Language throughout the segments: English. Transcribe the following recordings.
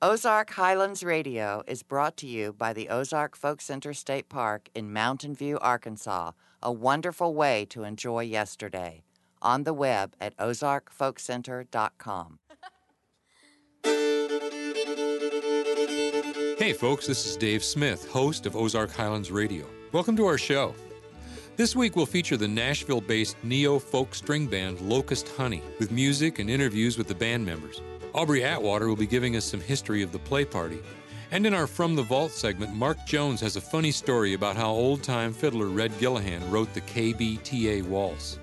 Ozark Highlands Radio is brought to you by the Ozark Folk Center State Park in Mountain View, Arkansas, a wonderful way to enjoy yesterday. On the web at ozarkfolkcenter.com. Hey, folks, this is Dave Smith, host of Ozark Highlands Radio. Welcome to our show. This week we'll feature the Nashville based neo folk string band Locust Honey with music and interviews with the band members. Aubrey Atwater will be giving us some history of the play party. And in our From the Vault segment, Mark Jones has a funny story about how old time fiddler Red Gillihan wrote the KBTA Waltz.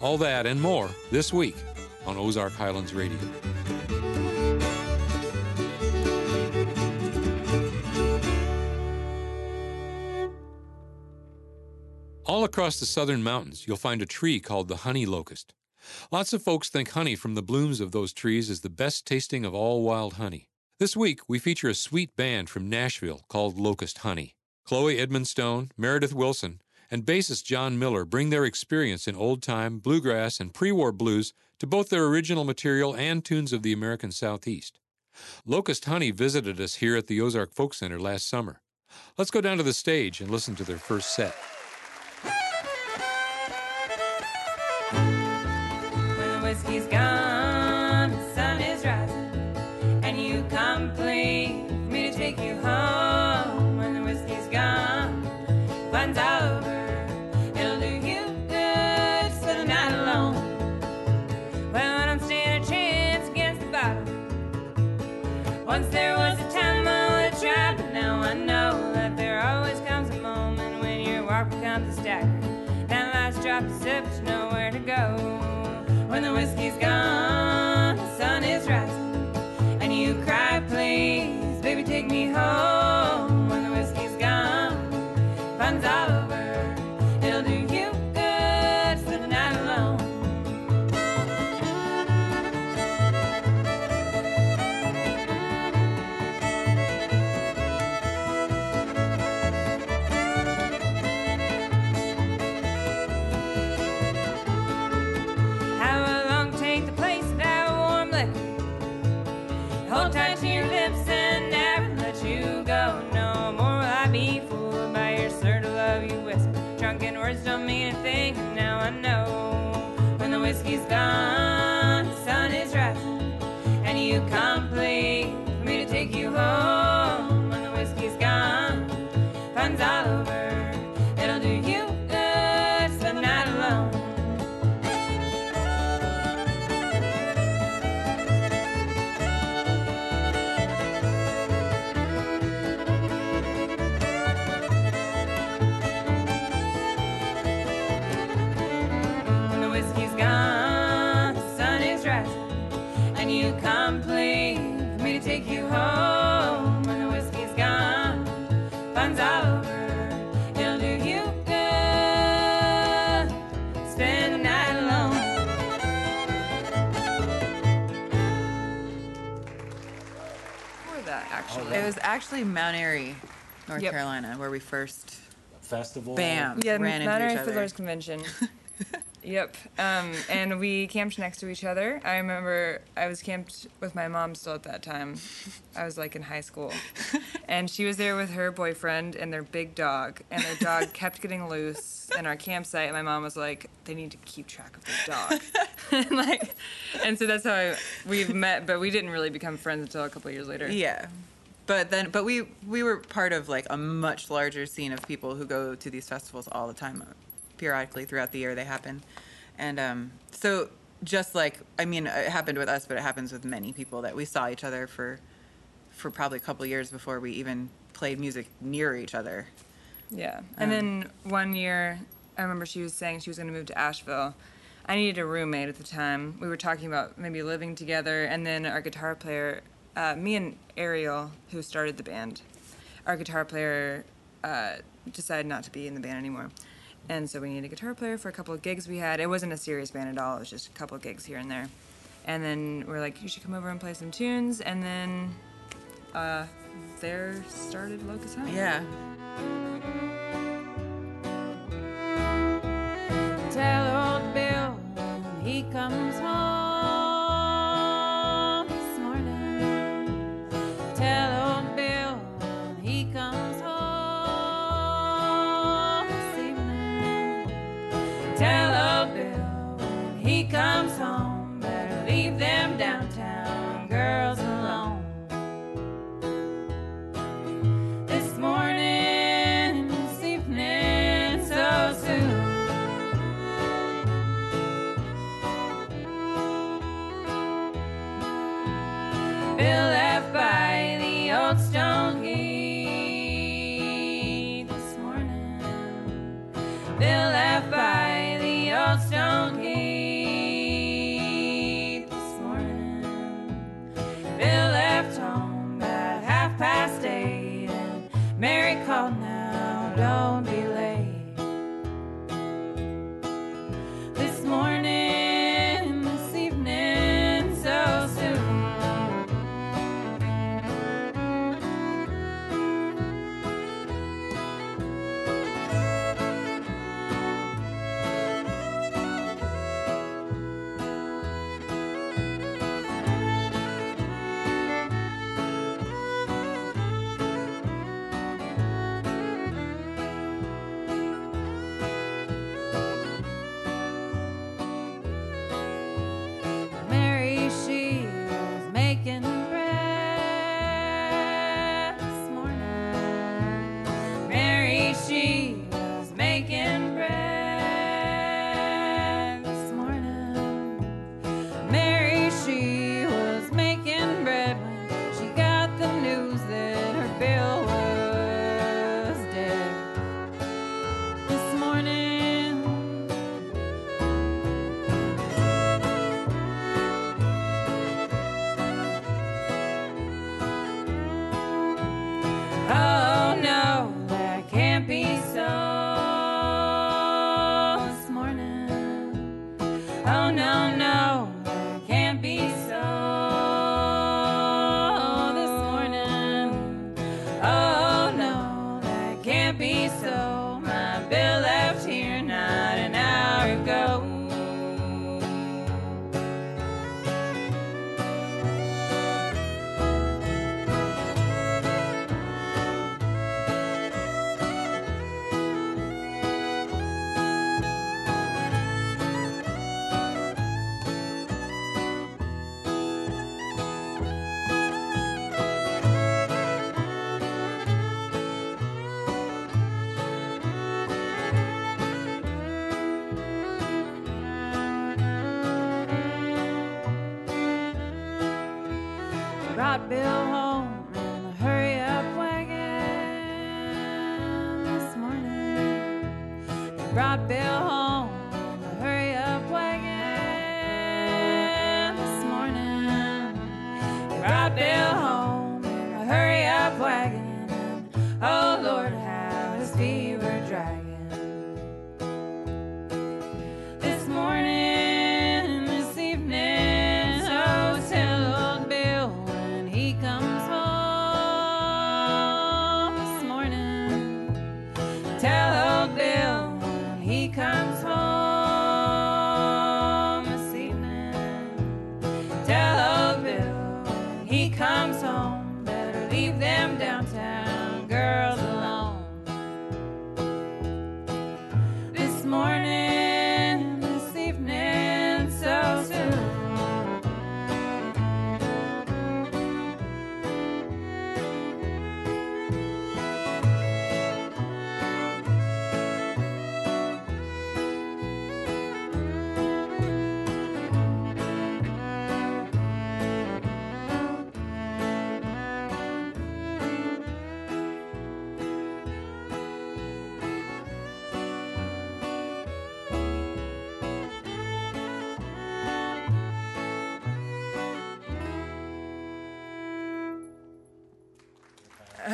All that and more this week on Ozark Highlands Radio. All across the southern mountains, you'll find a tree called the honey locust. Lots of folks think honey from the blooms of those trees is the best tasting of all wild honey. This week, we feature a sweet band from Nashville called Locust Honey. Chloe Edmonstone, Meredith Wilson, and bassist John Miller bring their experience in old time, bluegrass, and pre war blues to both their original material and tunes of the American Southeast. Locust Honey visited us here at the Ozark Folk Center last summer. Let's go down to the stage and listen to their first set. Whiskey's gone, the sun is rising, and you come plead for me to take you home. When the whiskey's gone, fun's over, it'll do you good to spend the night alone. Well, I don't stand a chance against the bottle. Once there was a time I would have tried, but now I know that there always comes a moment when your walk becomes a stagger. Now life's dropped a sip, there's nowhere to go. When the whiskey's gone, the sun is rising, was actually Mount Airy, North Yep. Carolina, where we first festival. bam Yeah, ran Mount into Airy each other. Fiddlers Convention. yep. Um, and we camped next to each other. I remember I was camped with my mom still at that time. I was like in high school. And she was there with her boyfriend and their big dog. And their dog kept getting loose in our campsite. And my mom was like, they need to keep track of their dog. and, like, and so that's how I, we met, but we didn't really become friends until a couple years later. Yeah. But then, but we we were part of like a much larger scene of people who go to these festivals all the time, periodically throughout the year they happen, and um, so just like I mean, it happened with us, but it happens with many people that we saw each other for for probably a couple years before we even played music near each other. Yeah. And then one year, I remember she was saying she was going to move to Asheville. I needed a roommate at the time. We were talking about maybe living together, and then our guitar player, uh, me and Ariel, who started the band, our guitar player uh, decided not to be in the band anymore. And so we needed a guitar player for a couple of gigs we had. It wasn't a serious band at all, it was just a couple of gigs here and there. And then we're like, you should come over and play some tunes. And then uh, there started Locust Honey. Yeah. Tell old Bill when he comes home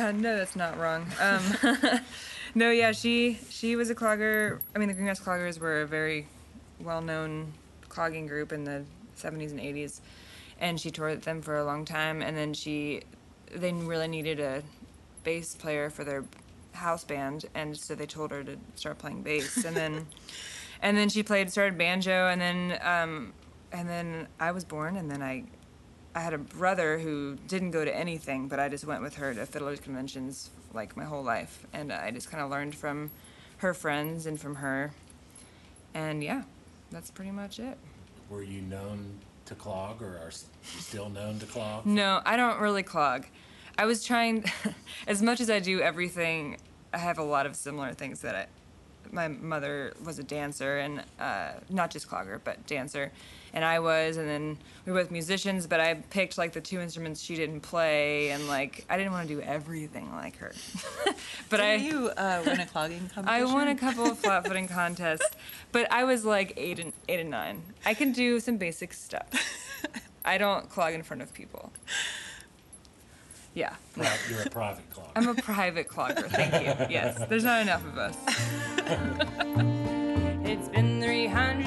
Uh, no, that's not wrong. Um, no, yeah, she she was a clogger. I mean, the Greengrass Cloggers were a very well-known clogging group in the 70s and 80s, and she toured with them for a long time. And then she, they really needed a bass player for their house band, and so they told her to start playing bass. And then, and then she played, started banjo, and then, um, and then I was born, and then I I had a brother who didn't go to anything, but I just went with her to fiddlers conventions like my whole life, and I just kind of learned from her friends and from her, and yeah, that's pretty much it. Were you known to clog or are you still known to clog? No, I don't really clog. I was trying, as much as I do everything, I have a lot of similar things that I. My mother was a dancer and uh, not just clogger, but dancer, and I was, and then we were both musicians. But I picked like the two instruments she didn't play, and like I didn't want to do everything like her. but I, Didn't you uh, win a clogging competition? I won a couple of flat footing contests, but I was like eight and eight and nine. I can do some basic stuff. I don't clog in front of people. Yeah, no. Pri- You're a private clog. I'm a private clogger. Thank you. Yes, there's not enough of us. It's been 300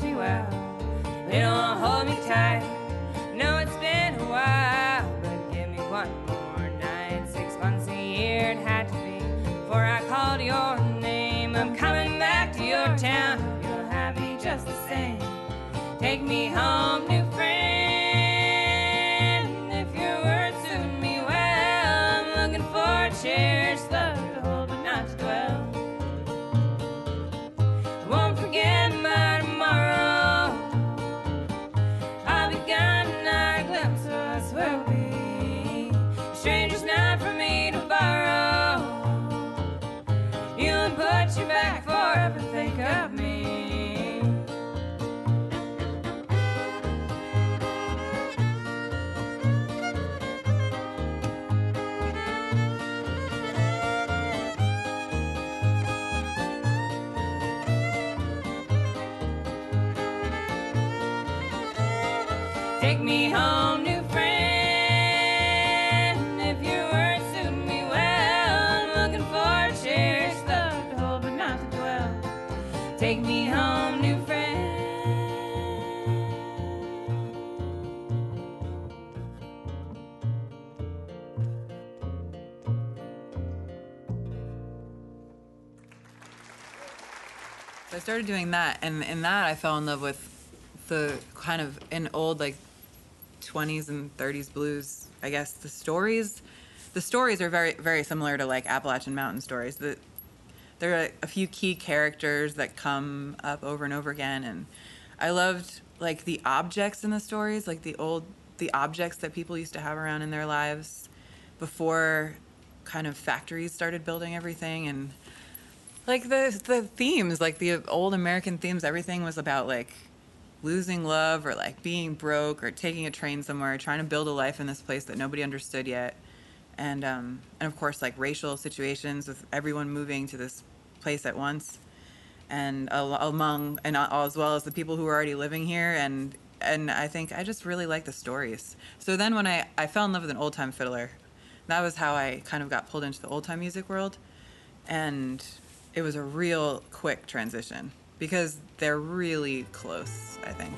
treats me well, it don't hold me tight. No, it's been a while, but give me one more night. Six months a year it had to be before I called your name. I'm coming back to your town. You'll have me just the same. Take me home, started doing that, and in that I fell in love with the kind of in old like 20s and 30s blues. I guess the stories, the stories are very very similar to like Appalachian Mountain stories. The, there are a few key characters that come up over and over again, and I loved like the objects in the stories, like the old the objects that people used to have around in their lives before kind of factories started building everything and like the the themes, like the old American themes, everything was about like losing love or like being broke or taking a train somewhere, trying to build a life in this place that nobody understood yet, and um, and of course like racial situations with everyone moving to this place at once, and among and as well as the people who were already living here and. And I think I just really like the stories. So then, when I, I fell in love with an old time fiddler, that was how I kind of got pulled into the old time music world and it was a real quick transition because they're really close, I think.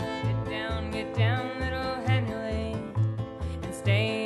Get down, get down, little Henry Lee, and stay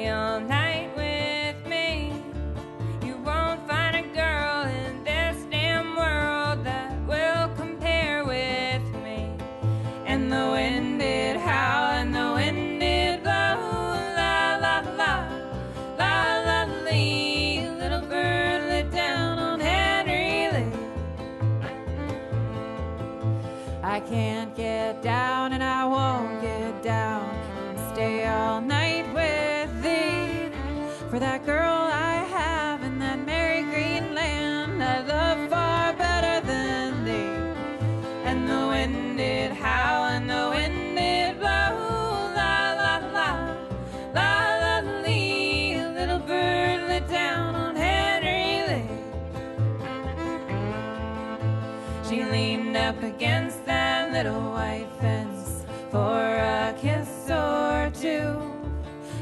little white fence for a kiss or two.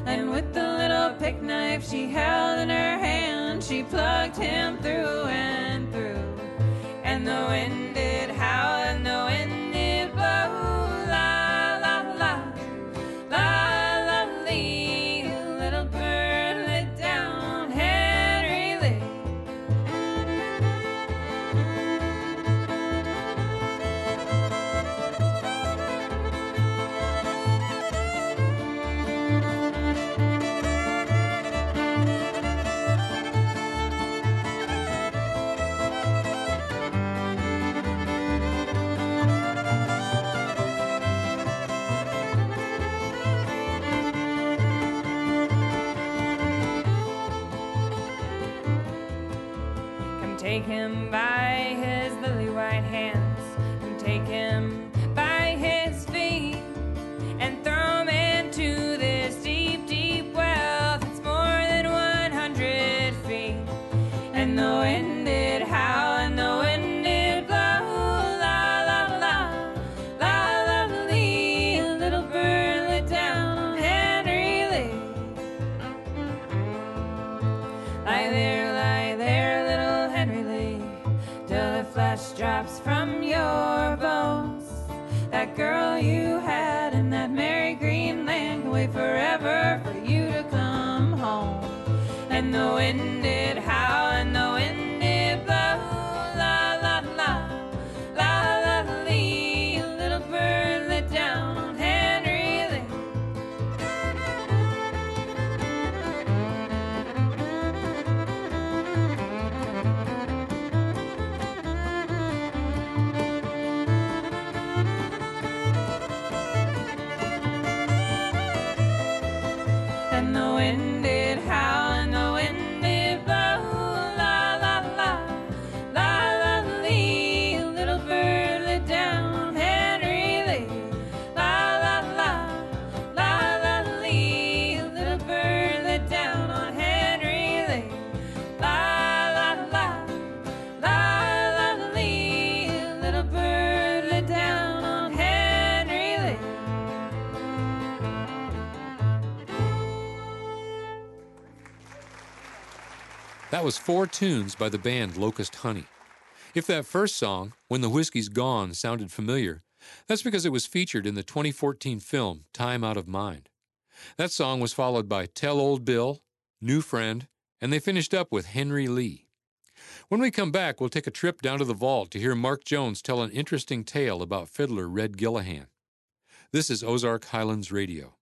And with the little pick knife she held in her hand, she plugged him through and through. And the wind take him back. That was four tunes by the band Locust Honey. If that first song, When the Whiskey's Gone, sounded familiar, that's because it was featured in the 2014 film Time Out of Mind. That song was followed by Tell Old Bill, New Friend, and they finished up with Henry Lee. When we come back, we'll take a trip down to the vault to hear Mark Jones tell an interesting tale about fiddler Red Gillihan. This is Ozark Highlands Radio.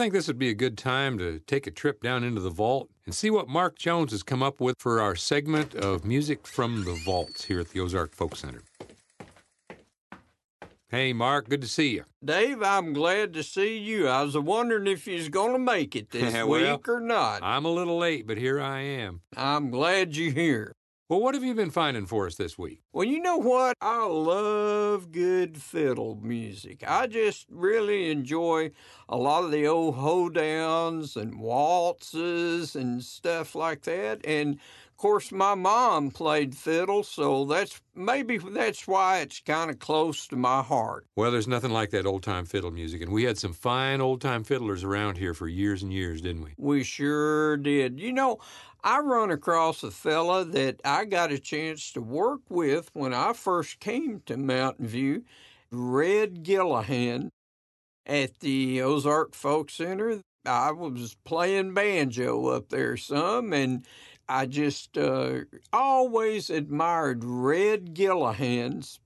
Think this would be a good time to take a trip down into the vault and see what Mark Jones has come up with for our segment of music from the vaults here at the Ozark Folk Center. Hey, Mark, good to see you. Dave, I'm glad to see you. I was wondering if you was going to make it this Well, week or not. I'm a little late, but here I am. I'm glad you're here. Well, what have you been finding for us this week? Well, you know what? I love good fiddle music. I just really enjoy a lot of the old hoedowns and waltzes and stuff like that. And of course, my mom played fiddle, so that's maybe that's why it's kind of close to my heart. Well, there's nothing like that old time fiddle music, and we had some fine old time fiddlers around here for years and years, didn't we? We sure did. You know, I run across a fella that I got a chance to work with when I first came to Mountain View, Red Gillahan, at the Ozark Folk Center. I was playing banjo up there some, and I just uh, always admired Red Gillahan's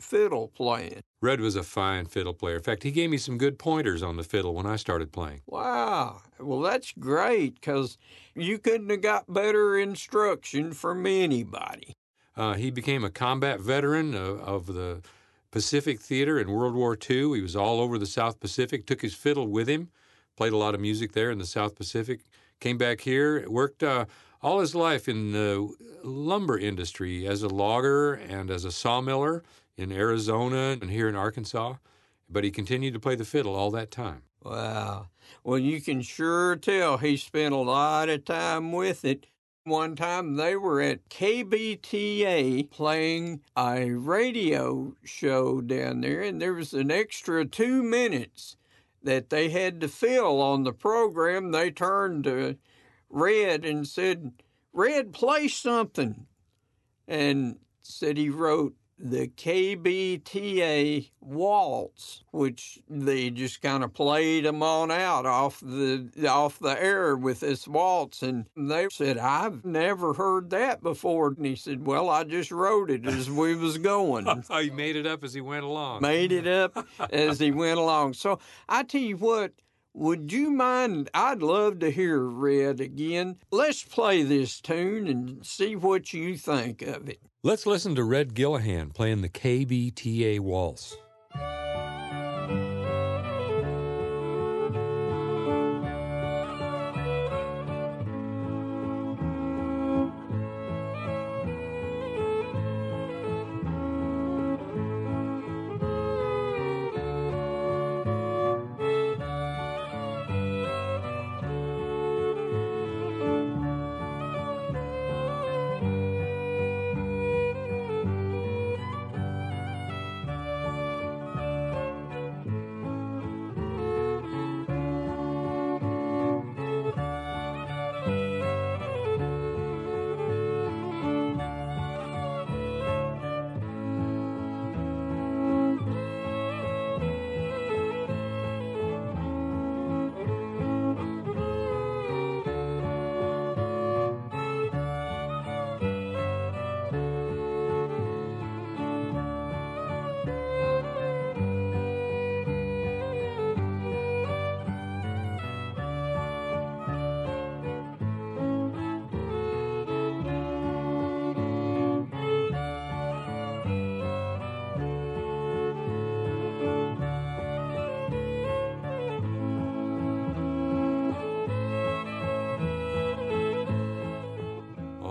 fiddle playing. Red was a fine fiddle player. In fact, he gave me some good pointers on the fiddle when I started playing. Wow. Well, that's great because you couldn't have got better instruction from anybody. Uh, he became a combat veteran of, of the Pacific Theater in World War II. He was all over the South Pacific, took his fiddle with him, played a lot of music there in the South Pacific, came back here, worked uh, all his life in the lumber industry as a logger and as a sawmiller in Arizona and here in Arkansas. But he continued to play the fiddle all that time. Wow. Well, you can sure tell he spent a lot of time with it. One time they were at KBTA playing a radio show down there, and there was an extra two minutes that they had to fill on the program. They turned to Red and said, Red, play something. And said he wrote the KBTA waltz, which they just kind of played them on out off the off the air with this waltz, and they said, "I've never heard that before." And he said, "Well, I just wrote it as we was going." Oh, he made it up as he went along. Made it up as he went along. So I tell you what, would you mind? I'd love to hear Red again. Let's play this tune and see what you think of it. Let's listen to Red Gillahan playing the KBTA waltz.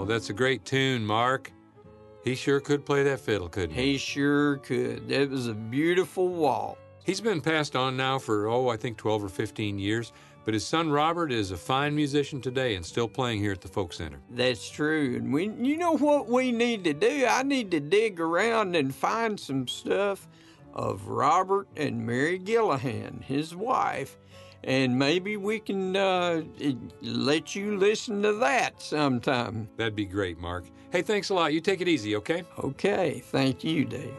Oh, that's a great tune, Mark. He sure could play that fiddle, couldn't he? He sure could. It was a beautiful waltz. He's been passed on now for, oh, I think 12 or 15 years, but his son Robert is a fine musician today and still playing here at the Folk Center. That's true. And we you know what we need to do? I need to dig around and find some stuff of Robert and Mary Gillahan, his wife, and maybe we can uh, let you listen to that sometime. That'd be great, Mark. Hey, thanks a lot. You take it easy, okay? Okay, thank you, Dave.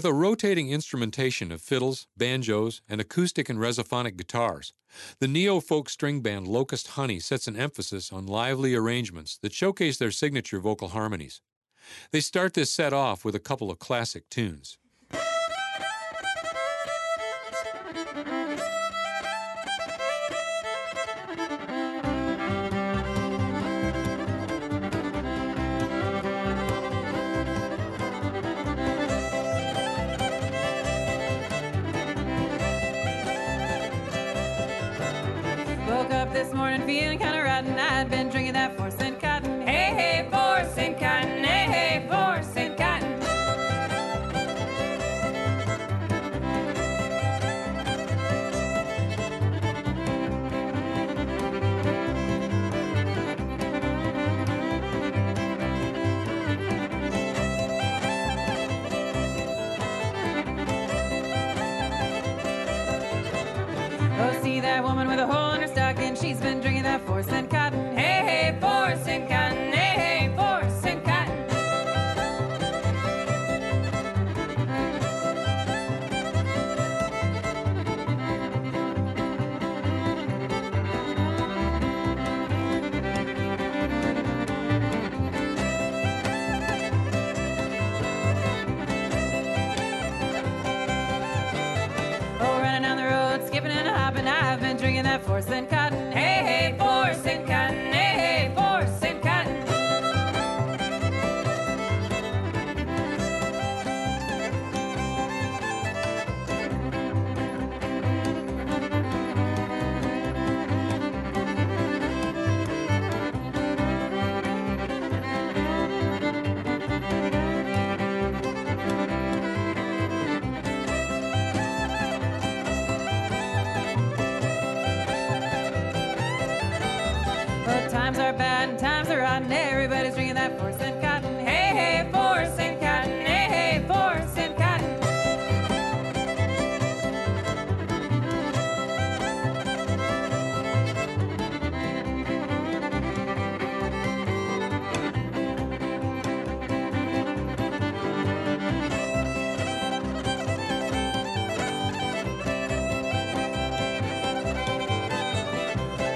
With a rotating instrumentation of fiddles, banjos, and acoustic and resophonic guitars, the neo folk string band Locust Honey sets an emphasis on lively arrangements that showcase their signature vocal harmonies. They start this set off with a couple of classic tunes. Feeling kind of rotten. I'd been drinking that four cent cotton. Hey, hey, four cent cotton. Hey, hey, four cent cotton. Oh, see that woman with a hole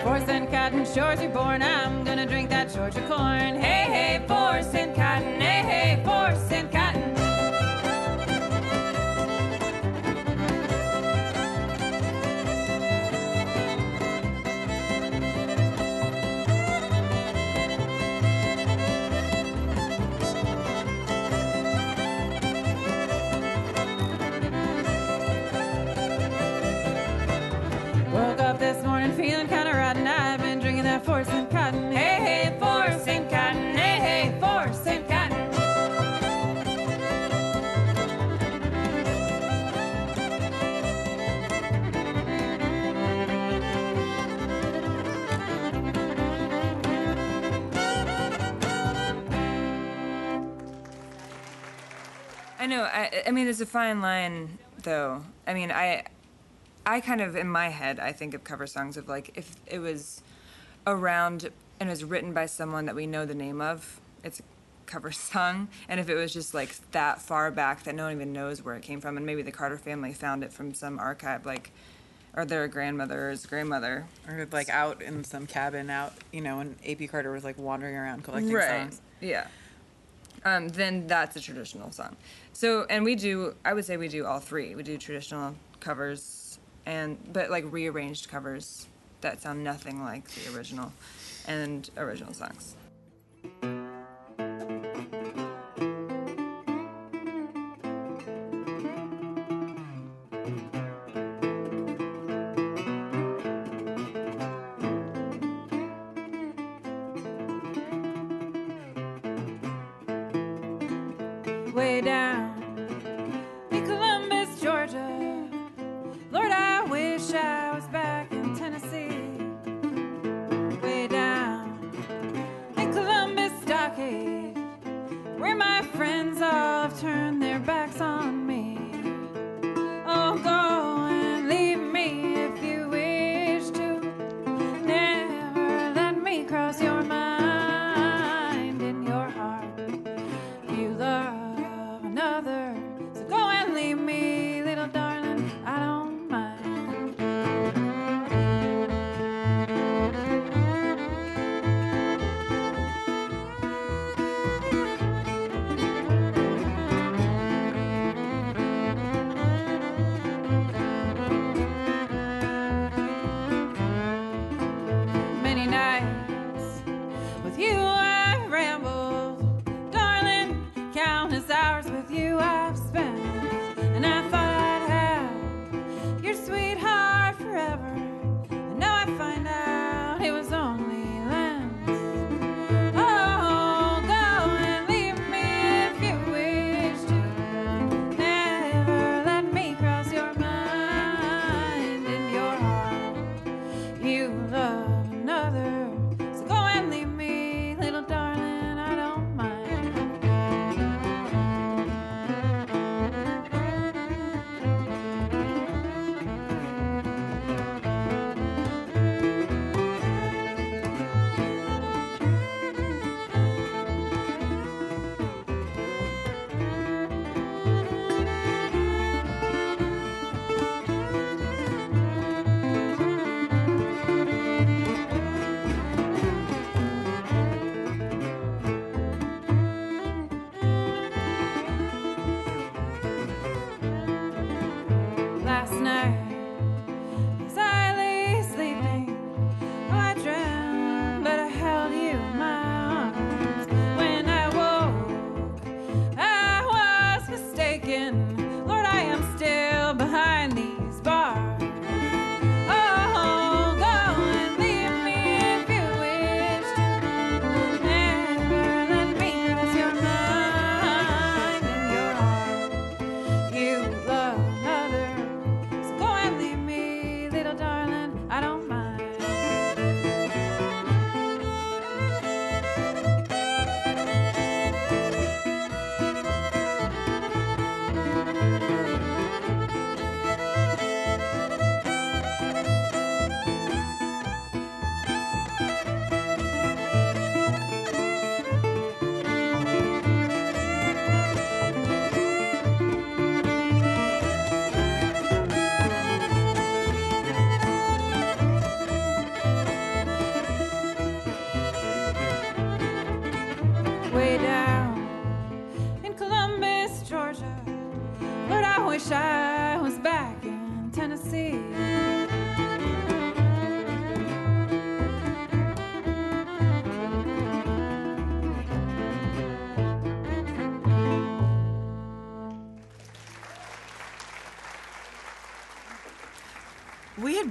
Four cent cotton, shores you're born. I'm gonna drink that Georgia corn. Hey, hey, four cent cotton. Hey, hey, four cent cotton. Woke up this morning feeling kind cotton. Hey, hey, four cent cotton. Hey, hey, four cent cotton. I know. I, I mean, there's a fine line, though. I mean, I, I kind of in my head, I think of cover songs of like if it was around and was written by someone that we know the name of, it's a cover song. And if it was just like that far back that no one even knows where it came from, and maybe the Carter family found it from some archive, like, or their grandmother's grandmother. Or like out in some cabin out, you know, when AP Carter was like wandering around collecting right. songs. Yeah. Um, then that's a traditional song. So, and we do, I would say we do all three. We do traditional covers and, but like rearranged covers that sound nothing like the original and original songs. way down friends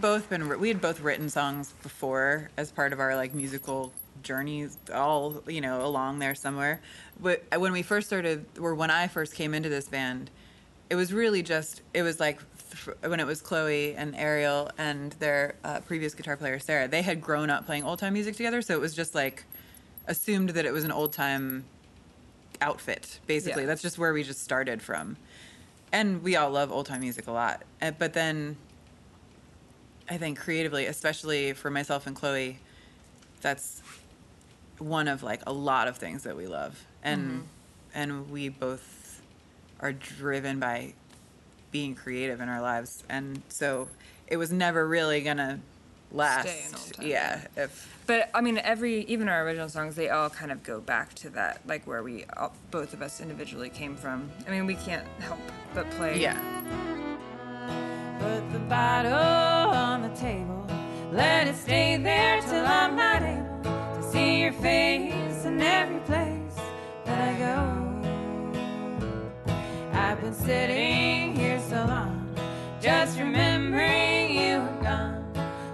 both been we had both written songs before as part of our like musical journeys all you know along there somewhere. But when we first started or when i first came into this band it was really just it was like when it was chloe and ariel and their uh, previous guitar player sarah they had grown up playing old time music together so it was just like assumed that it was an old time outfit basically. Yeah. that's just where we just started from. And we all love old time music a lot. Uh, but then I think creatively, especially for myself and Chloe, that's one of like a lot of things that we love, and mm-hmm. and we both are driven by being creative in our lives, and so it was never really gonna last. Stay an time, yeah, if But I mean, every even our original songs, they all kind of go back to that, like where we all, both of us individually came from. I mean, we can't help but play. yeah. Put the bottle on the table. Let it stay there till I'm not able to see your face in every place that I go. I've been sitting here so long, just remembering you were gone.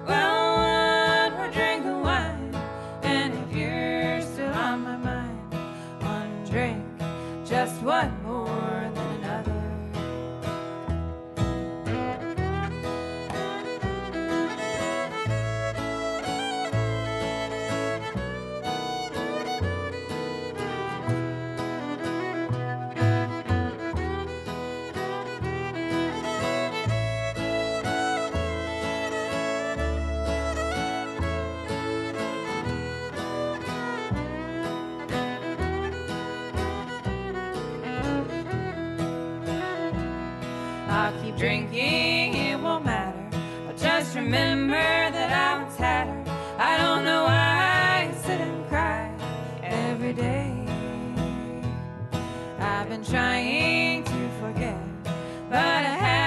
Well, one more drink of wine, and if you're still on my mind, one drink, just one I'll keep drinking, it won't matter. I'll just remember that I once had her. I don't know why I sit and cry every day. I've been trying to forget, but I haven't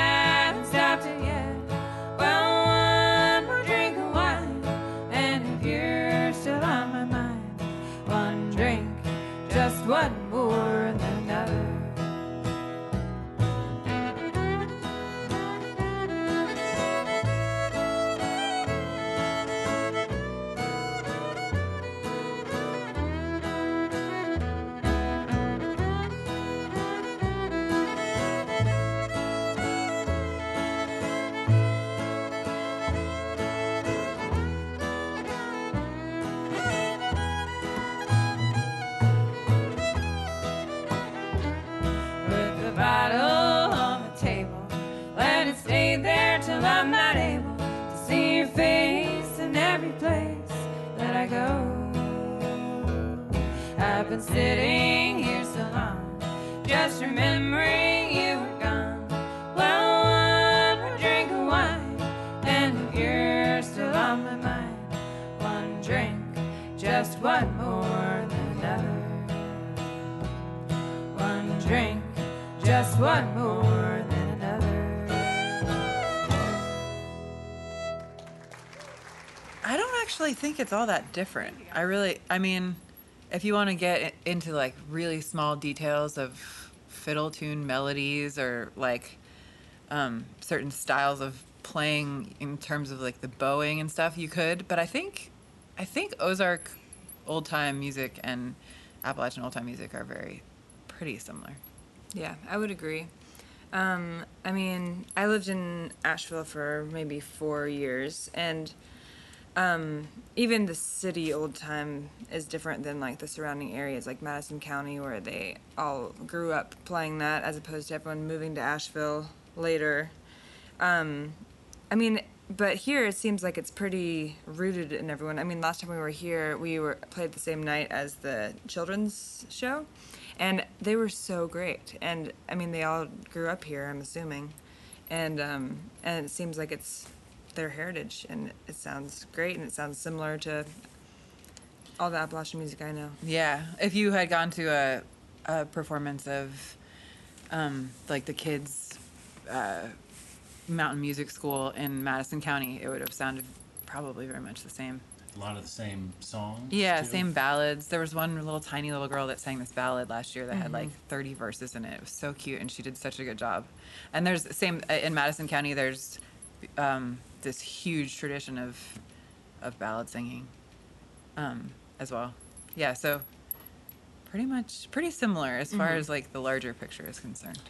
been sitting here so long, just remembering you were gone. Well, one more drink of wine, and you're still on my mind, one drink, just one more than another. One drink, just one more than another. I don't actually think it's all that different. I really, I mean, if you want to get into like really small details of fiddle tune melodies or like um, certain styles of playing in terms of like the bowing and stuff, you could. But I think, I think Ozark old time music and Appalachian old time music are very pretty similar. Yeah, I would agree. Um, I mean, I lived in Asheville for maybe four years, and um, even the city old time is different than like the surrounding areas, like Madison County, where they all grew up playing that, as opposed to everyone moving to Asheville later. Um, I mean, but here it seems like it's pretty rooted in everyone. I mean, last time we were here, we were played the same night as the children's show, and they were so great. And I mean, they all grew up here. I'm assuming, and um, and it seems like it's their heritage, and it sounds great, and it sounds similar to all the Appalachian music I know. Yeah, if you had gone to a, a performance of, um, like the kids' uh, mountain music school in Madison County, it would have sounded probably very much the same. A lot of the same songs. Yeah, too. same ballads. There was one little tiny little girl that sang this ballad last year that had like 30 verses in it. It was so cute, and she did such a good job. And there's the same uh, in Madison County. There's um, this huge tradition of of ballad singing um, as well. Yeah, so pretty much pretty similar as far as like the larger picture is concerned.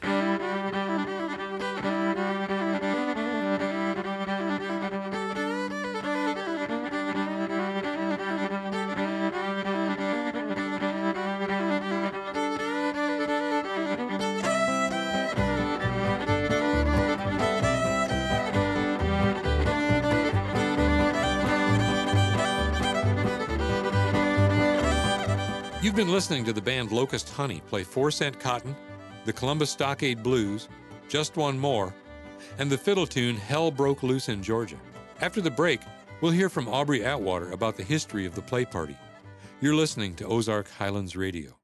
You've been listening to the band Locust Honey play Four Cent Cotton, the Columbus Stockade Blues, Just One More, and the fiddle tune Hell Broke Loose in Georgia. After the break, we'll hear from Aubrey Atwater about the history of the play party. You're listening to Ozark Highlands Radio.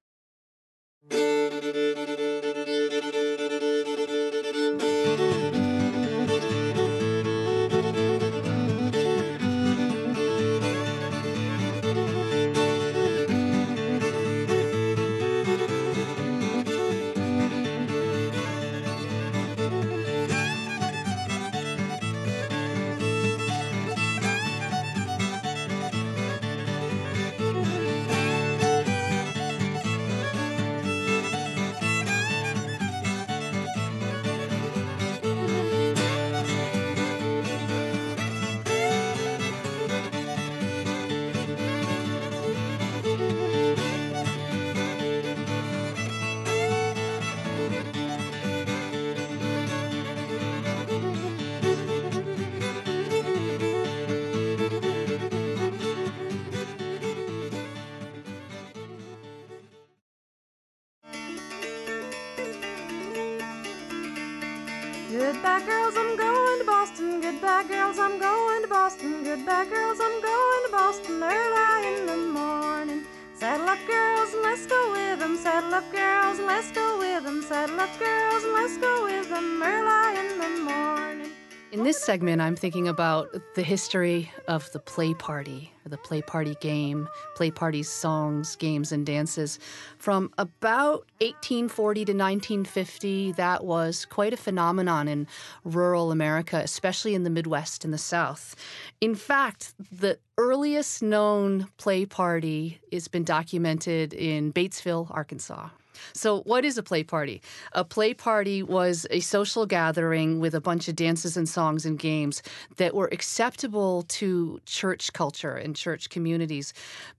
I'm thinking about the history of the play party, the play party game, play party songs, games, and dances. From about 1840 to 1950, that was quite a phenomenon in rural America, especially in the Midwest and the South. In fact, the earliest known play party has been documented in Batesville, Arkansas. So, what is a play party? A play party was a social gathering with a bunch of dances and songs and games that were acceptable to church culture and church communities.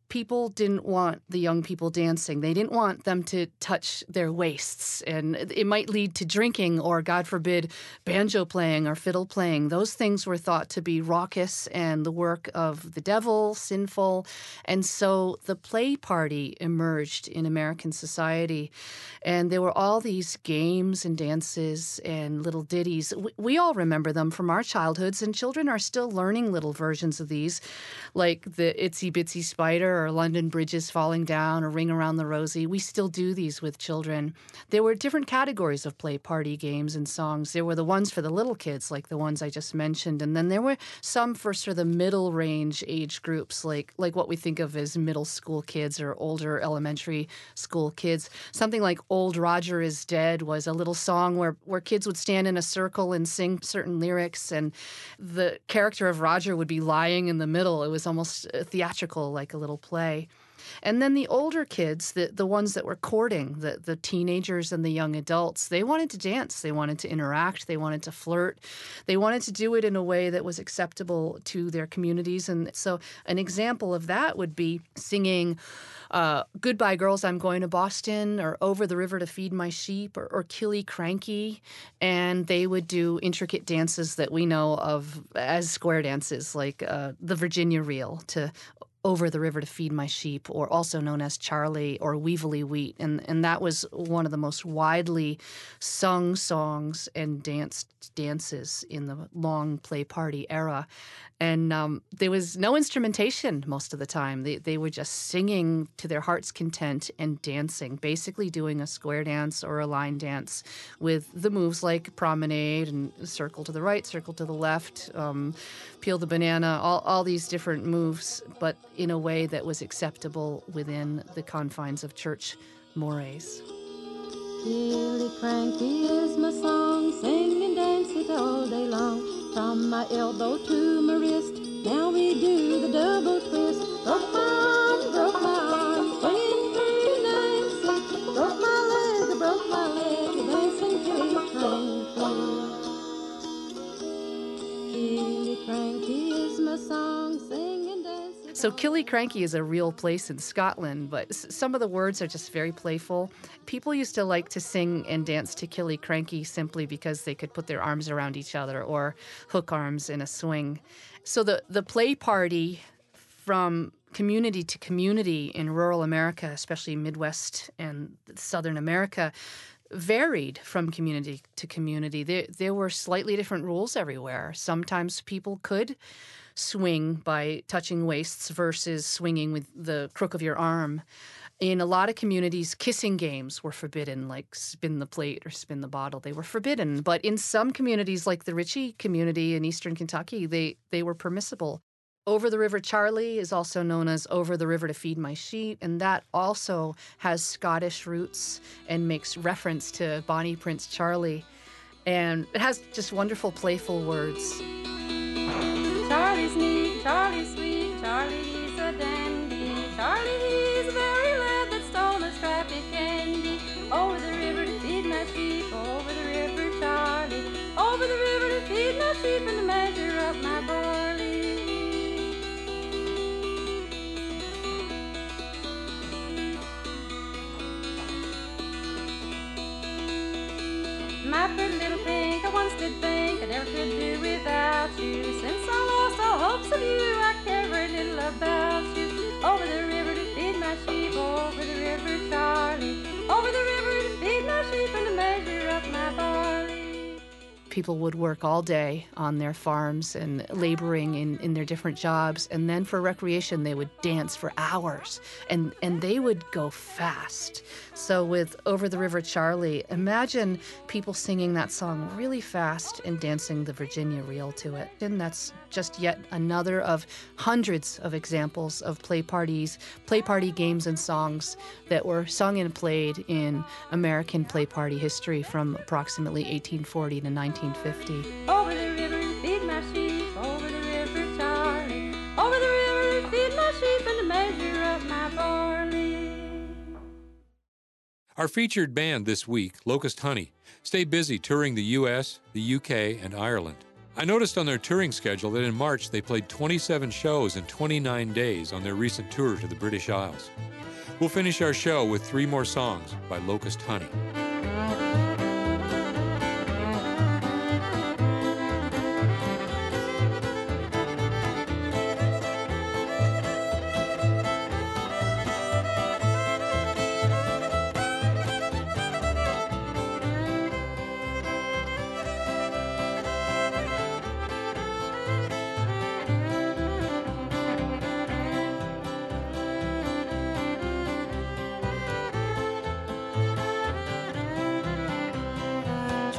People didn't want the young people dancing. They didn't want them to touch their waists, and it might lead to drinking or, God forbid, banjo playing or fiddle playing. Those things were thought to be raucous and the work of the devil, sinful. And so the play party emerged in American society. And there were all these games and dances and little ditties. We, we all remember them from our childhoods, and children are still learning little versions of these, like the Itsy Bitsy Spider or London Bridges Falling Down or Ring Around the Rosie. We still do these with children. There were different categories of play party games and songs. There were the ones for the little kids, like the ones I just mentioned, and then there were some for sort of the middle range age groups, like like what we think of as middle school kids or older elementary school kids. Something like Old Roger is Dead was a little song where, where kids would stand in a circle and sing certain lyrics, and the character of Roger would be lying in the middle. It was almost uh, theatrical, like a little play. And then the older kids, the, the ones that were courting, the, the teenagers and the young adults, they wanted to dance. They wanted to interact. They wanted to flirt. They wanted to do it in a way that was acceptable to their communities. And so, an example of that would be singing uh, Goodbye Girls, I'm Going to Boston, or Over the River to Feed My Sheep, or, or Killiecrankie. And they would do intricate dances that we know of as square dances, like uh, the Virginia Reel to over the river to feed my sheep, or also known as Charlie or Weevily Wheat. And, and that was one of the most widely sung songs and danced dances in the long play party era. And um, there was no instrumentation most of the time. They, they were just singing to their heart's content and dancing, basically doing a square dance or a line dance with the moves like promenade and circle to the right, circle to the left, um, peel the banana, all, all these different moves, but in a way that was acceptable within the confines of church mores. Killiecrankie is my song, sing and dance it all day long. From my elbow to my wrist, now we do the double twist. Broke my arm, broke my arm, through. Broke my leg, broke my leg, dancing killy cranky. Is my song, sing So Killiecrankie is a real place in Scotland, but some of the words are just very playful. People used to like to sing and dance to Killiecrankie simply because they could put their arms around each other or hook arms in a swing. So the the play party from community to community in rural America, especially Midwest and Southern America, varied from community to community. There, there were slightly different rules everywhere. Sometimes people could swing by touching waists versus swinging with the crook of your arm. In a lot of communities, kissing games were forbidden, like spin the plate or spin the bottle. They were forbidden. But in some communities, like the Ritchie community in eastern Kentucky, they, they were permissible. Over the River Charlie is also known as Over the River to Feed My Sheep, and that also has Scottish roots and makes reference to Bonnie Prince Charlie. And it has just wonderful, playful words. Sheep and measure up my barley. My pretty little pink, I once did think I never could do without you. Since I lost all hopes of you, I care very little about you. Over the river to feed my sheep, over the river, Charlie. Over the river to feed my sheep and to measure up my barley. People would work all day on their farms and laboring in, in their different jobs. And then for recreation, they would dance for hours and, and they would go fast. So, with Over the River Charlie, imagine people singing that song really fast and dancing the Virginia reel to it. And that's just yet another of hundreds of examples of play parties, play party games, and songs that were sung and played in American play party history from approximately 1840 to 1950. Our featured band this week, Locust Honey, stay busy touring the US, the UK, and Ireland. I noticed on their touring schedule that in March they played 27 shows in 29 days on their recent tour to the British Isles. We'll finish our show with three more songs by Locust Honey.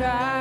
Trials,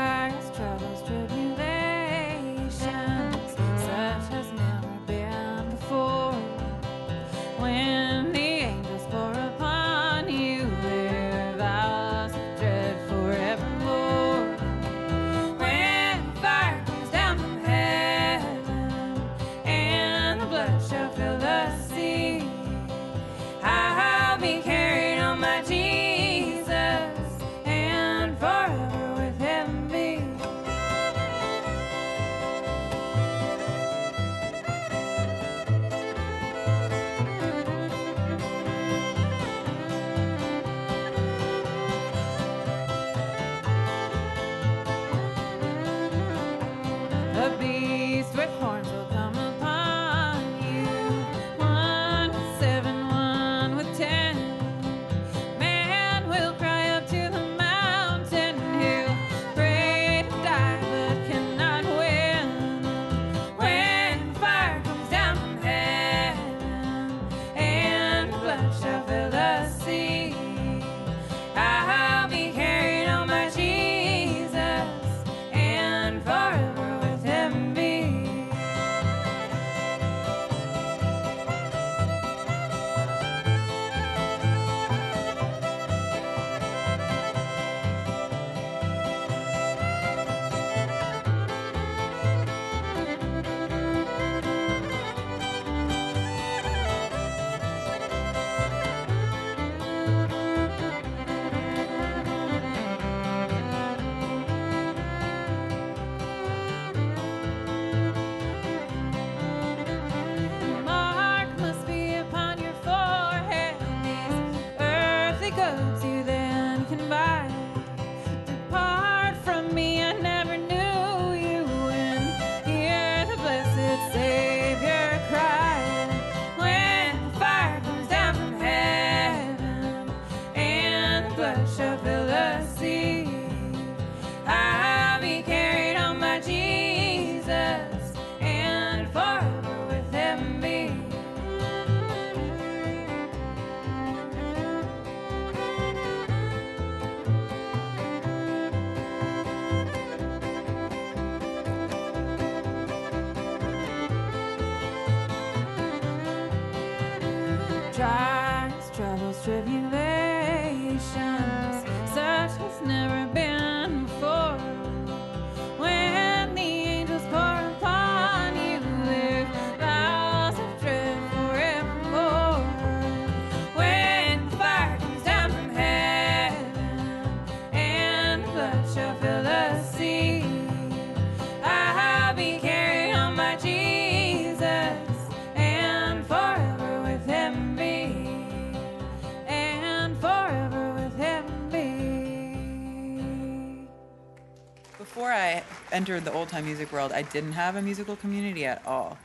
Before I entered the old time music world, I didn't have a musical community at all.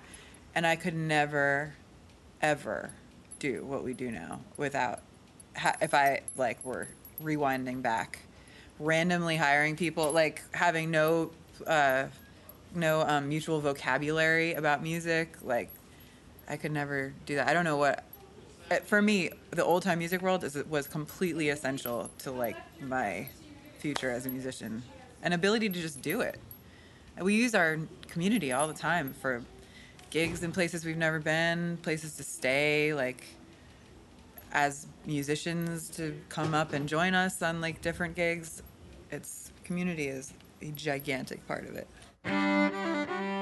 And I could never, ever do what we do now without, if I like were rewinding back, randomly hiring people, like having no, uh, no um, mutual vocabulary about music. Like, I could never do that. I don't know what. For me, the old time music world is, was completely essential to like my future as a musician, an ability to just do it. We use our community all the time for gigs in places we've never been, places to stay, like as musicians to come up and join us on like different gigs. It's community is a gigantic part of it.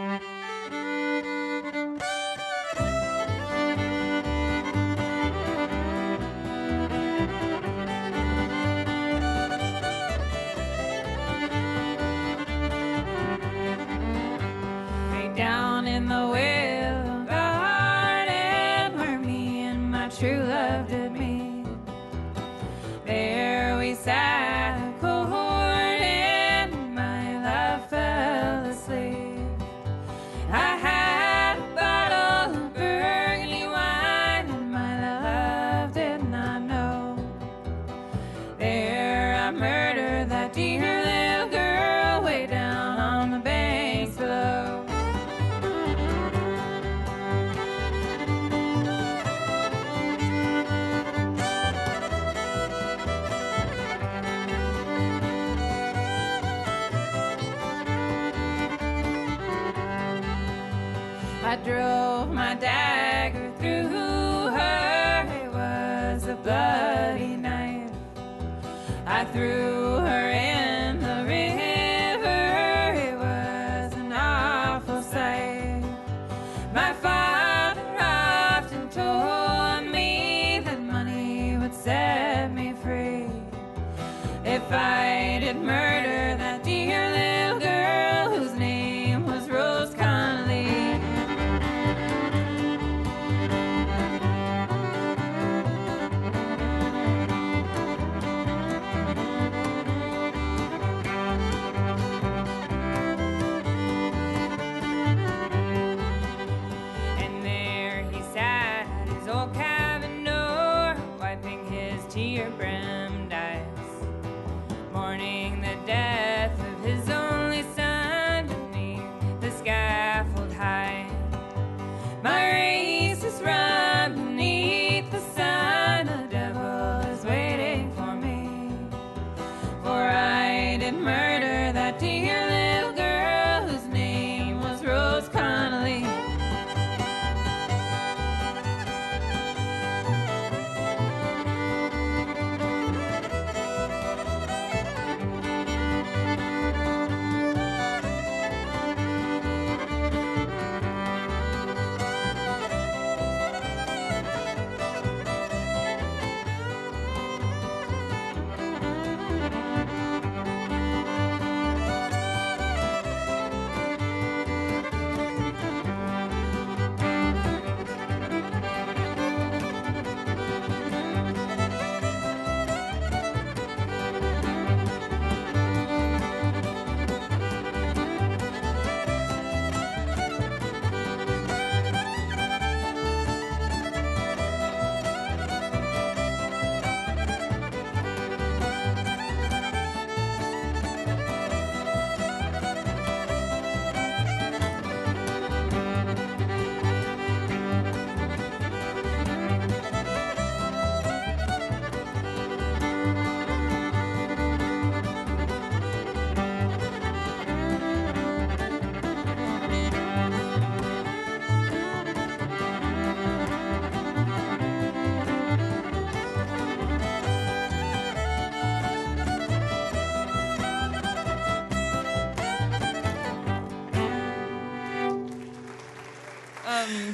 Drove my dagger through her. It was a bloody knife. I threw her in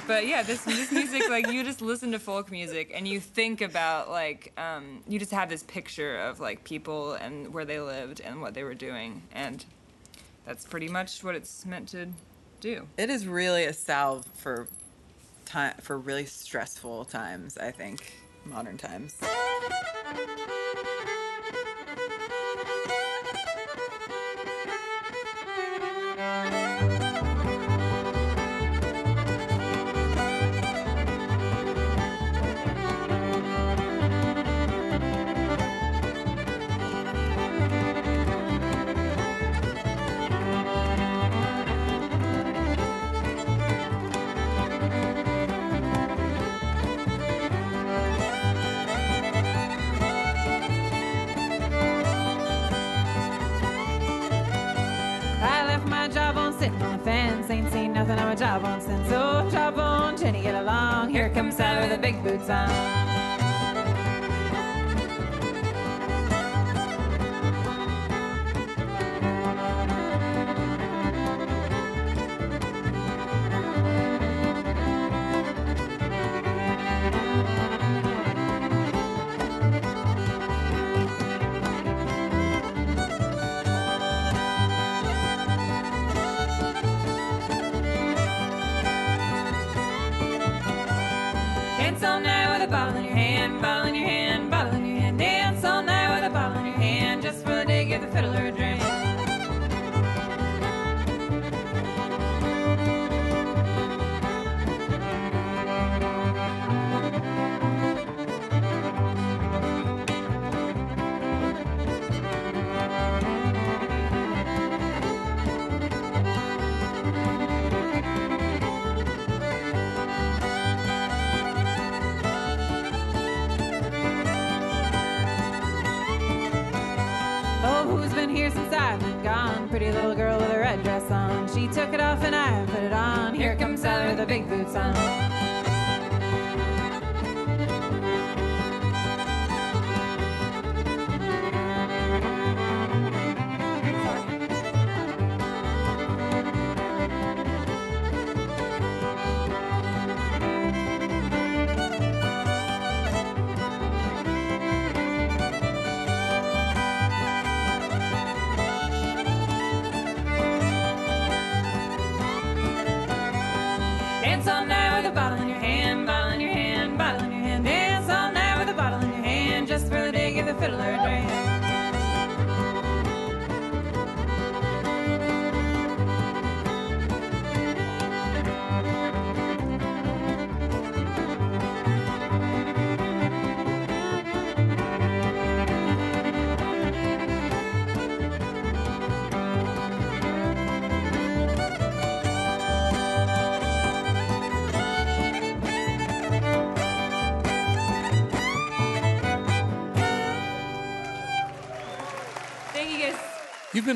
but yeah, this this music, like you just listen to folk music and you think about like um, you just have this picture of like people and where they lived and what they were doing, and that's pretty much what it's meant to do. It is really a salve for time for really stressful times. I think modern times. Nothing my job on since. So job on, Jenny, get along. Here comes Sally with the big boots on. Off and I put it on. Here comes Sally with the big boots on.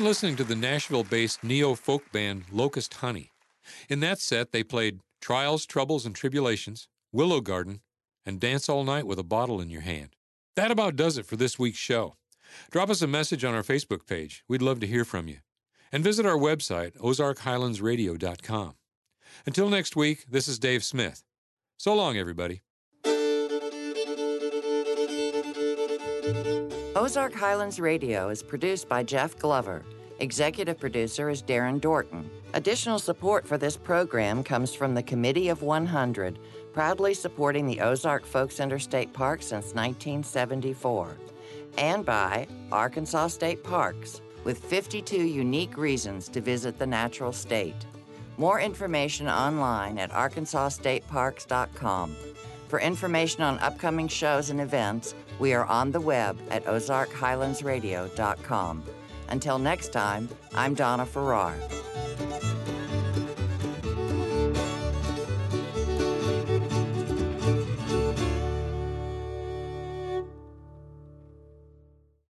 Been listening to the Nashville based neo folk band Locust Honey. In that set, they played Trials, Troubles, and Tribulations, Willow Garden, and Dance All Night with a Bottle in Your Hand. That about does it for this week's show. Drop us a message on our Facebook page. We'd love to hear from you. And visit our website, ozarkhighlandsradio.com. Until next week, this is Dave Smith. So long, everybody. Ozark Highlands Radio is produced by Jeff Glover. Executive producer is Darren Dorton. Additional support for this program comes from the Committee of 100, proudly supporting the Ozark Folk Center State Park since 1974, and by Arkansas State Parks, with 52 unique reasons to visit the natural state. More information online at arkansasstateparks.com. For information on upcoming shows and events, we are on the web at ozarkhighlandsradio.com. Until next time, I'm Donna Farrar.